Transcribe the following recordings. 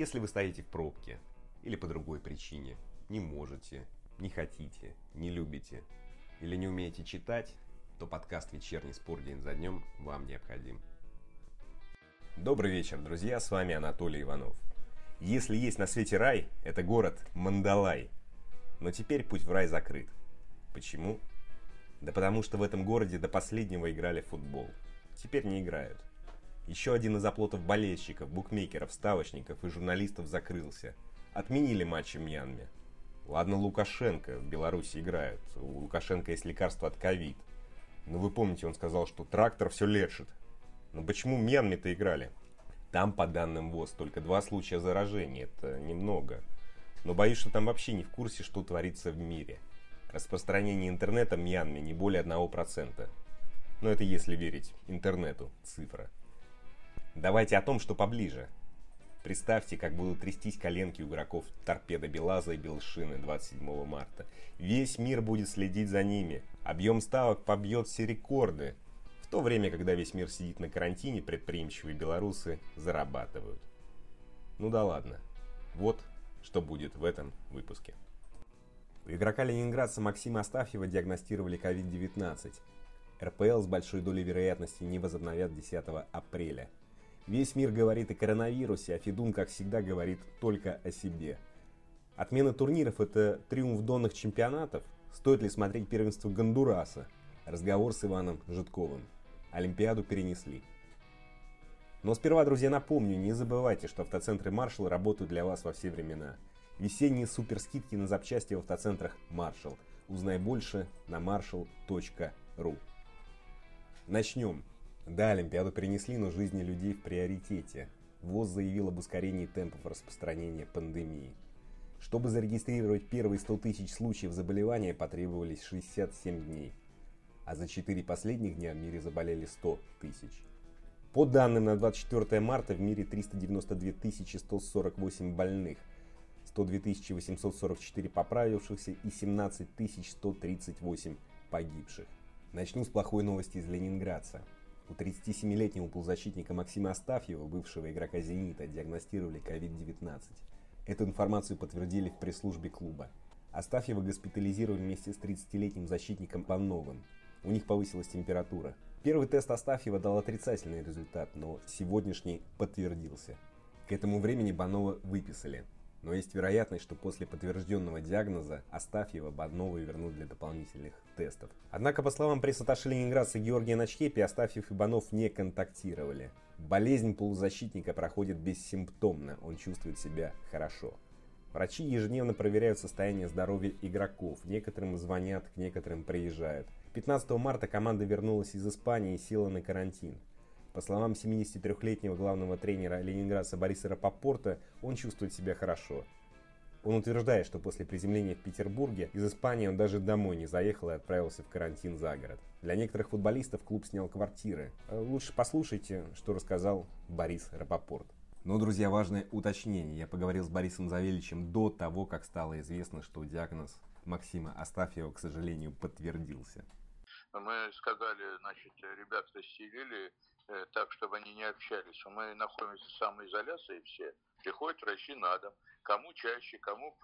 Если вы стоите в пробке или по другой причине, не можете, не хотите, не любите или не умеете читать, то подкаст «Вечерний спор день за днем» вам необходим. Добрый вечер, друзья, с вами Анатолий Иванов. Если есть на свете рай, это город Мандалай. Но теперь путь в рай закрыт. Почему? Да потому что в этом городе до последнего играли в футбол. Теперь не играют. Еще один из оплотов болельщиков, букмекеров, ставочников и журналистов закрылся. Отменили матчи в Мьянме. Ладно, Лукашенко в Беларуси играет. У Лукашенко есть лекарство от ковид. Но вы помните, он сказал, что трактор все лечит. Но почему Мьянме-то играли? Там, по данным ВОЗ, только два случая заражения. Это немного. Но боюсь, что там вообще не в курсе, что творится в мире. Распространение интернета в Мьянме не более 1%. Но это если верить интернету, цифра. Давайте о том, что поближе. Представьте, как будут трястись коленки у игроков торпеда Белаза и Белшины 27 марта. Весь мир будет следить за ними. Объем ставок побьет все рекорды. В то время, когда весь мир сидит на карантине, предприимчивые белорусы зарабатывают. Ну да ладно. Вот что будет в этом выпуске. У игрока ленинградца Максима Астафьева диагностировали COVID-19. РПЛ с большой долей вероятности не возобновят 10 апреля – Весь мир говорит о коронавирусе, а Федун, как всегда, говорит только о себе. Отмена турниров – это триумф донных чемпионатов? Стоит ли смотреть первенство Гондураса? Разговор с Иваном Житковым. Олимпиаду перенесли. Но сперва, друзья, напомню, не забывайте, что автоцентры Marshall работают для вас во все времена. Весенние суперскидки на запчасти в автоцентрах Marshall. Узнай больше на marshall.ru. Начнем. Да, Олимпиаду перенесли, но жизни людей в приоритете. ВОЗ заявил об ускорении темпов распространения пандемии. Чтобы зарегистрировать первые 100 тысяч случаев заболевания, потребовались 67 дней. А за 4 последних дня в мире заболели 100 тысяч. По данным на 24 марта в мире 392 148 больных, 102 844 поправившихся и 17 138 погибших. Начну с плохой новости из Ленинградца. У 37-летнего полузащитника Максима Астафьева, бывшего игрока «Зенита», диагностировали COVID-19. Эту информацию подтвердили в пресс-службе клуба. Астафьева госпитализировали вместе с 30-летним защитником Панновым. У них повысилась температура. Первый тест Астафьева дал отрицательный результат, но сегодняшний подтвердился. К этому времени Банова выписали но есть вероятность, что после подтвержденного диагноза Астафьева Боднова вернут для дополнительных тестов. Однако, по словам пресс-атташе ленинградца Георгия Ночкепи, Астафьев и Банов не контактировали. Болезнь полузащитника проходит бессимптомно, он чувствует себя хорошо. Врачи ежедневно проверяют состояние здоровья игроков, некоторым звонят, к некоторым приезжают. 15 марта команда вернулась из Испании и села на карантин. По словам 73-летнего главного тренера Ленинградца Бориса Рапопорта, он чувствует себя хорошо. Он утверждает, что после приземления в Петербурге из Испании он даже домой не заехал и отправился в карантин за город. Для некоторых футболистов клуб снял квартиры. Лучше послушайте, что рассказал Борис Рапопорт. Но, друзья, важное уточнение. Я поговорил с Борисом Завеличем до того, как стало известно, что диагноз Максима Астафьева, к сожалению, подтвердился. Мы сказали, значит, ребят расселили Э, так, чтобы они не общались. Мы находимся в самоизоляции все. Приходят врачи на дом. Кому чаще, кому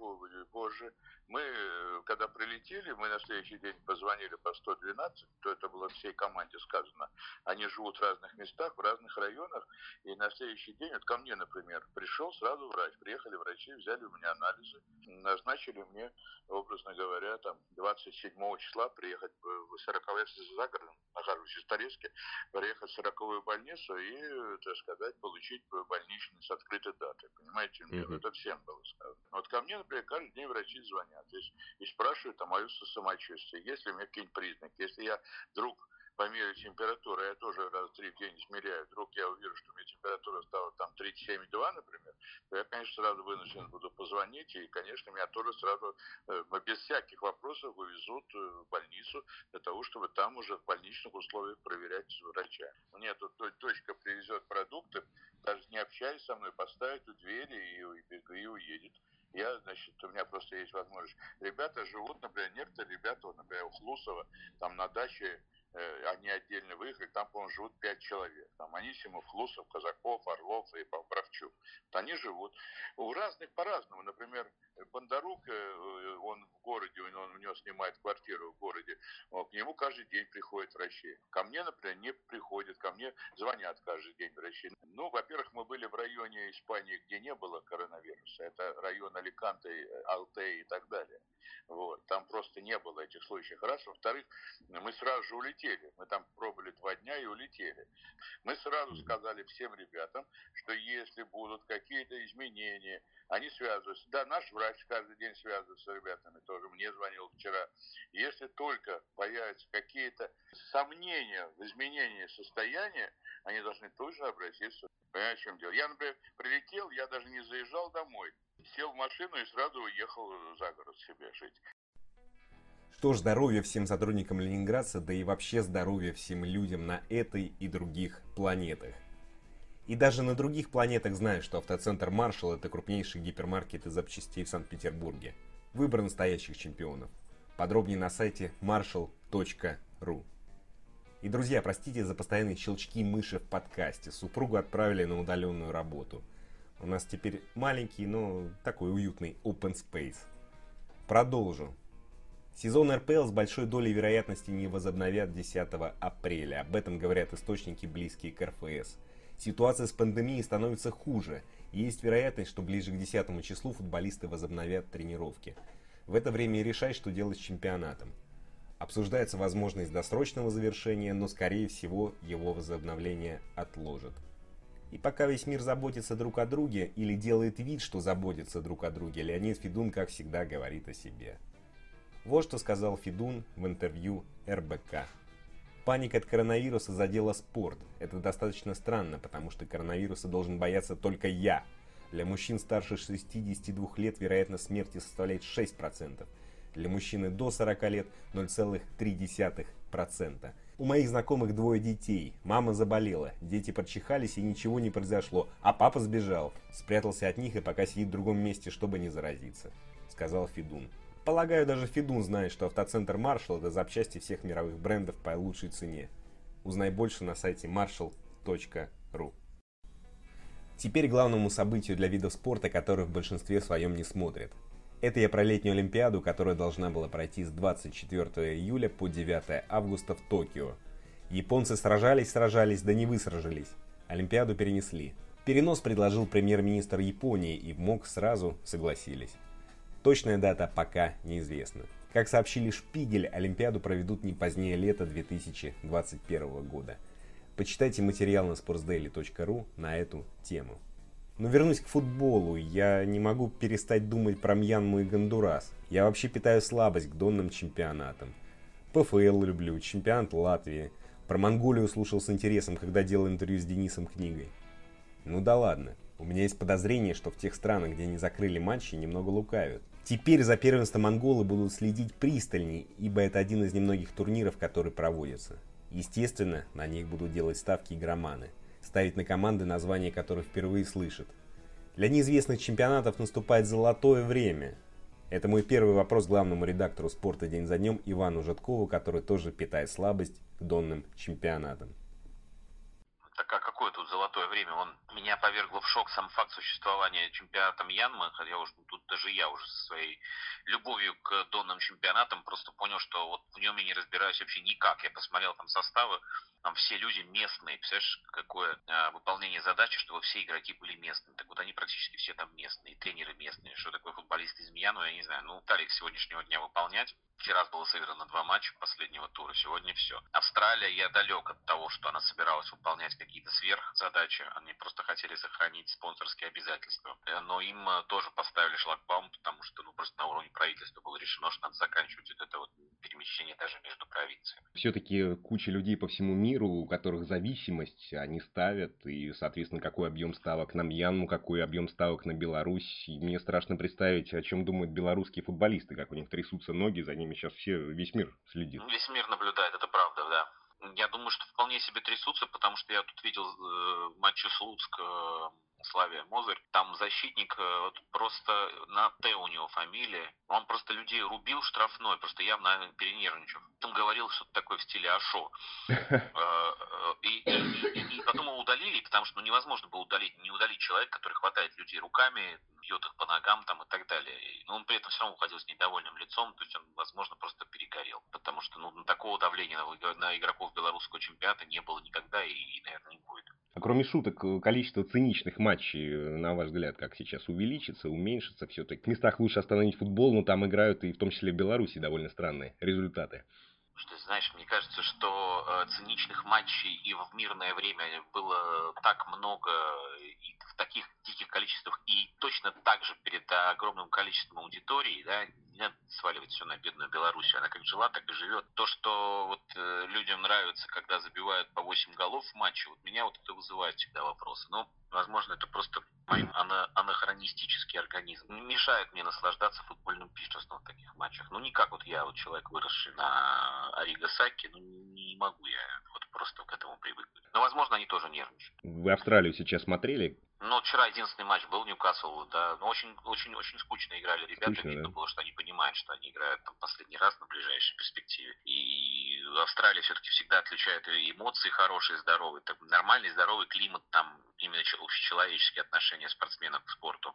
позже. Мы, э, когда прилетели, мы на следующий день позвонили по 112, то это было всей команде сказано. Они живут в разных местах, в разных районах. И на следующий день, вот ко мне, например, пришел сразу врач. Приехали врачи, взяли у меня анализы, назначили мне, образно говоря, там 27 числа приехать в 40 за городом, нахожусь в Исторецке, приехать в 40 новую больницу и, так сказать, получить больничный с открытой датой. Понимаете, мне mm-hmm. это всем было сказано. Вот ко мне, например, каждый день врачи звонят и, и спрашивают о моем самочувствии, есть ли у меня какие-нибудь признаки. Если я вдруг по мере температуры, я тоже раз в три в день измеряю, вдруг я увижу, что у меня температура стала там 37,2, например, то я, конечно, сразу вынужден буду позвонить, и, конечно, меня тоже сразу э, без всяких вопросов вывезут э, в больницу для того, чтобы там уже в больничных условиях проверять врача. Мне тут точка привезет продукты, даже не общаясь со мной, поставит у двери и, и, и уедет. Я, значит, у меня просто есть возможность. Ребята живут, например, некоторые ребята, например, у Хлусова, там на даче они отдельно выехали, там, по-моему, живут пять человек. Там Анисимов, Хлусов, Казаков, Орлов и Бравчук. Вот они живут. У разных по-разному. Например, Бондарук, э, он в городе, он у него снимает квартиру в городе, к нему каждый день приходит врачи. Ко мне, например, не приходят, ко мне звонят каждый день врачи. Ну, во-первых, мы были в районе Испании, где не было коронавируса. Это район Аликанте, Алтей и так далее. Вот. Там просто не было этих случаев. Раз. Во-вторых, мы сразу же улетели. Мы там пробыли два дня и улетели. Мы сразу сказали всем ребятам, что если будут какие-то изменения, они связываются. Да, наш врач каждый день связывается с ребятами, тоже мне звонил вчера. Если только появятся какие-то сомнения в изменении состояния, они должны тоже обратиться. Понимаете, в чем дело? Я, например, прилетел, я даже не заезжал домой. Сел в машину и сразу уехал за город себе жить. Что ж, здоровья всем сотрудникам Ленинградца, да и вообще здоровья всем людям на этой и других планетах. И даже на других планетах знают, что автоцентр Маршал это крупнейший гипермаркет из запчастей в Санкт-Петербурге. Выбор настоящих чемпионов. Подробнее на сайте marshall.ru. И, друзья, простите за постоянные щелчки мыши в подкасте. Супругу отправили на удаленную работу. У нас теперь маленький, но такой уютный open space. Продолжу. Сезон РПЛ с большой долей вероятности не возобновят 10 апреля. Об этом говорят источники, близкие к РФС. Ситуация с пандемией становится хуже, есть вероятность, что ближе к 10 числу футболисты возобновят тренировки. В это время и решать, что делать с чемпионатом. Обсуждается возможность досрочного завершения, но скорее всего его возобновление отложат. И пока весь мир заботится друг о друге или делает вид, что заботится друг о друге, Леонид Федун, как всегда, говорит о себе. Вот что сказал Федун в интервью РБК. Паника от коронавируса задела спорт. Это достаточно странно, потому что коронавируса должен бояться только я. Для мужчин старше 62 лет вероятность смерти составляет 6%. Для мужчины до 40 лет 0,3%. У моих знакомых двое детей. Мама заболела, дети прочихались и ничего не произошло, а папа сбежал. Спрятался от них и пока сидит в другом месте, чтобы не заразиться, сказал Федун. Полагаю, даже Федун знает, что автоцентр Marshall это запчасти всех мировых брендов по лучшей цене. Узнай больше на сайте marshall.ru. Теперь главному событию для видов спорта, который в большинстве своем не смотрят. Это я про летнюю Олимпиаду, которая должна была пройти с 24 июля по 9 августа в Токио. Японцы сражались, сражались, да не высражались. Олимпиаду перенесли. Перенос предложил премьер-министр Японии и в МОК сразу согласились. Точная дата пока неизвестна. Как сообщили Шпигель, Олимпиаду проведут не позднее лета 2021 года. Почитайте материал на sportsdaily.ru на эту тему. Но вернусь к футболу. Я не могу перестать думать про Мьянму и Гондурас. Я вообще питаю слабость к донным чемпионатам. ПФЛ люблю, чемпионат Латвии. Про Монголию слушал с интересом, когда делал интервью с Денисом книгой. Ну да ладно. У меня есть подозрение, что в тех странах, где не закрыли матчи, немного лукавят. Теперь за первенство монголы будут следить пристальней, ибо это один из немногих турниров, который проводится. Естественно, на них будут делать ставки игроманы, ставить на команды, названия которых впервые слышат. Для неизвестных чемпионатов наступает золотое время. Это мой первый вопрос главному редактору спорта день за днем Ивану Житкову, который тоже питает слабость к донным чемпионатам. Так а какое тут золотое время? Он меня повергло в шок сам факт существования чемпионата Мьянмы, хотя уж тут даже я уже со своей любовью к донным чемпионатам просто понял, что вот в нем я не разбираюсь вообще никак. Я посмотрел там составы, там все люди местные. Представляешь, какое а, выполнение задачи, чтобы все игроки были местными. Так вот они практически все там местные, тренеры местные. Что такое футболист из Мьянмы, я не знаю. Ну, тарик сегодняшнего дня выполнять. Вчера было сыграно два матча последнего тура, сегодня все. Австралия, я далек от того, что она собиралась выполнять какие-то сверхзадачи. Они просто хотели сохранить спонсорские обязательства. Э, но им э, тоже поставили шлагбаум, потому что ну, просто на уровне правительства было решено, что надо заканчивать вот это вот перемещение даже между провинциями. Все-таки куча людей по всему миру, у которых зависимость, они ставят, и, соответственно, какой объем ставок на Мьянму, какой объем ставок на Беларусь. И мне страшно представить, о чем думают белорусские футболисты, как у них трясутся ноги, за ними сейчас все, весь мир следит. Весь мир наблюдает, это Я думаю, что вполне себе трясутся, потому что я тут видел э, матчи Слуцк э, Славия Мозырь. Там защитник э, вот, просто на Т у него фамилия. Он просто людей рубил штрафной, просто явно перенервничав. Он говорил что-то такое в стиле Ашо. Э, э, и, и, и потом его удалили, потому что ну, невозможно было удалить, не удалить человека, который хватает людей руками, бьет их по ногам там и так далее. Но он при этом все равно уходил с недовольным лицом, то есть он, возможно, просто перегорел. Потому что ну, такого давления на, на игроков белорусского чемпионата не было никогда и, и наверное, не будет. А кроме шуток, количество циничных матчей, на ваш взгляд, как сейчас увеличится, уменьшится все-таки? В местах лучше остановить футбол, но там играют и в том числе в Беларуси довольно странные результаты. Что, знаешь, мне кажется, что э, циничных матчей и в мирное время было так много и в таких диких количествах, и точно так же перед огромным количеством аудитории, да, не надо сваливать все на бедную Беларусь. Она как жила, так и живет. То, что вот э, людям нравится, когда забивают по 8 голов в матче, вот меня вот это вызывает всегда вопросы. Но, возможно, это просто мой ана анахронистический организм. Мешает мне наслаждаться футбольным пиршеством в таких матчах. Ну, никак вот я, вот человек, выросший на Арига Саки, ну, не могу я вот просто к этому привыкнуть. Но, возможно, они тоже нервничают. Вы Австралию сейчас смотрели? Ну, вчера единственный матч был Ньюкасл, да. Но очень, очень, очень скучно играли ребята. Скучно, Видно да? было, что они понимают, что они играют там последний раз на ближайшей перспективе. И Австралия все-таки всегда отличает эмоции хорошие, здоровые. Так, нормальный, здоровый климат, там именно общечеловеческие отношения спортсменов к спорту.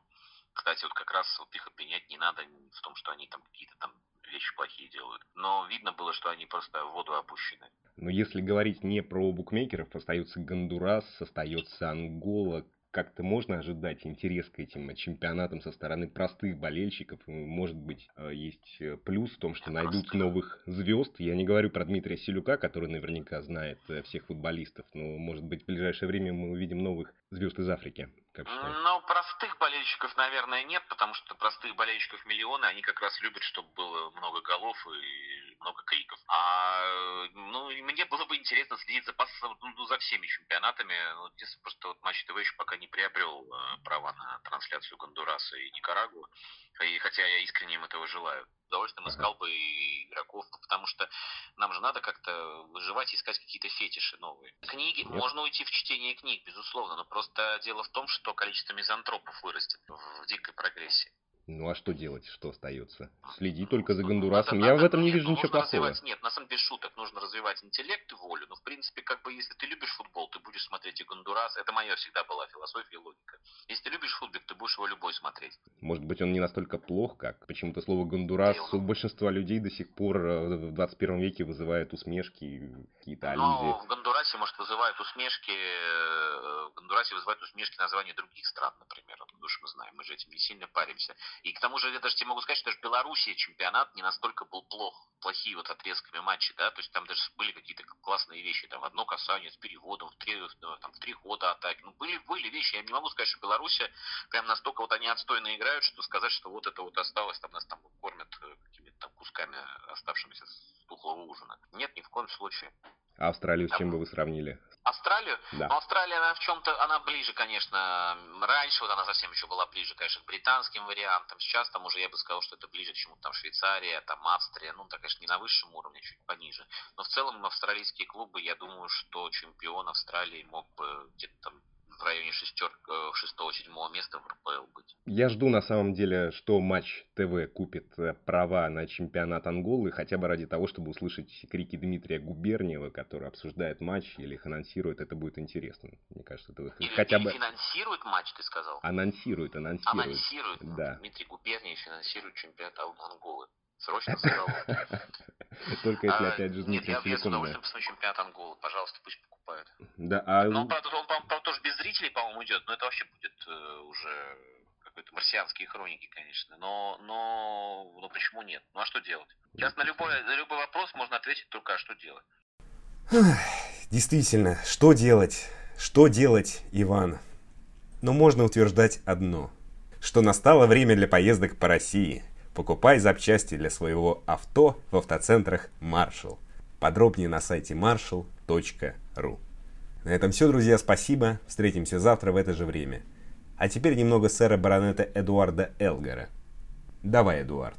Кстати, вот как раз вот их обвинять не надо в том, что они там какие-то там вещи плохие делают. Но видно было, что они просто в воду опущены. Но если говорить не про букмекеров, остается Гондурас, остается Ангола, как-то можно ожидать интерес к этим чемпионатам со стороны простых болельщиков. Может быть, э, есть э, плюс в том, что найдут новых звезд. Я не говорю про Дмитрия Селюка, который наверняка знает э, всех футболистов, но, может быть, в ближайшее время мы увидим новых звезд из Африки. Как ну, простых болельщиков, наверное, нет, потому что простых болельщиков миллионы, они как раз любят, чтобы было много голов и много криков. А ну, мне было бы интересно следить за, ну, за всеми чемпионатами. Ну, просто вот Матч ТВ еще пока не приобрел э, права на трансляцию Гондураса и Никарагуа. И хотя я искренне им этого желаю. С удовольствием искал бы игроков, ну, потому что нам же надо как-то выживать и искать какие-то фетиши новые. Книги, Нет. можно уйти в чтение книг, безусловно, но просто дело в том, что количество мизантропов вырастет в дикой прогрессии. Ну а что делать, что остается? Следи только за Гондурасом. Я в этом не вижу ничего плохого. Нет, на самом деле шуток. Нужно развивать интеллект и волю. Но в принципе, как бы, если ты любишь футбол, ты будешь смотреть и Гондурас. Это моя всегда была философия и логика. Если ты любишь футбол, ты будешь его любой смотреть. Может быть, он не настолько плох, как почему-то слово Гондурас у большинства людей до сих пор э, в 21 веке вызывает усмешки, какие-то аллюзии. Ну, в Гондурасе, может, вызывает усмешки, э, в Гондурасе вызывает усмешки названия других стран, например. Потому что мы знаем, мы же этим не сильно паримся. И к тому же, я даже тебе могу сказать, что даже в Белоруссии чемпионат не настолько был плох, плохие вот отрезками матчей, да, то есть там даже были какие-то классные вещи, там одно касание с переводом, в три, ну, там, в три хода атаки, ну, были, были вещи, я не могу сказать, что Белоруссия прям настолько вот они отстойно играют, что сказать, что вот это вот осталось, там нас там кормят э, какими-то там кусками оставшимися с тухлого ужина. Нет, ни в коем случае. А Австралию с чем бы вы сравнили? Австралию? Да. Ну, Австралия, она в чем-то, она ближе, конечно, раньше, вот она совсем еще была ближе, конечно, к британским вариантам. Сейчас там уже я бы сказал, что это ближе к чему-то там Швейцария, там Австрия, ну, так, конечно, не на высшем уровне, чуть пониже. Но в целом австралийские клубы, я думаю, что чемпион Австралии мог бы где-то там в районе шестерка, шестого-седьмого места в РПЛ быть. Я жду на самом деле, что Матч ТВ купит э, права на чемпионат Анголы, хотя бы ради того, чтобы услышать крики Дмитрия Губерниева, который обсуждает матч или их анонсирует. Это будет интересно. Мне кажется, это или, хотя или бы... финансирует матч, ты сказал? Анонсирует, анонсирует. Анонсирует. Да. Дмитрий Губерниев финансирует чемпионат Анголы. Срочно сказал. Только если, а, опять же, Дмитрий Нет, я с удовольствием посмотрю чемпионат Анголы. Пожалуйста, пусть покупают. Да, а... Ну, правда, он, правда, тоже без зрителей, по-моему, идет, но это вообще будет э, уже какой-то марсианские хроники, конечно. Но, но, но почему нет? Ну а что делать? Сейчас на любой, на любой вопрос можно ответить только, а что делать? Действительно, что делать? Что делать, Иван? Но можно утверждать одно, что настало время для поездок по России. Покупай запчасти для своего авто в автоцентрах Marshall. Подробнее на сайте marshall.ru. На этом все, друзья, спасибо. Встретимся завтра в это же время. А теперь немного сэра баронета Эдуарда Элгара. Давай, Эдуард.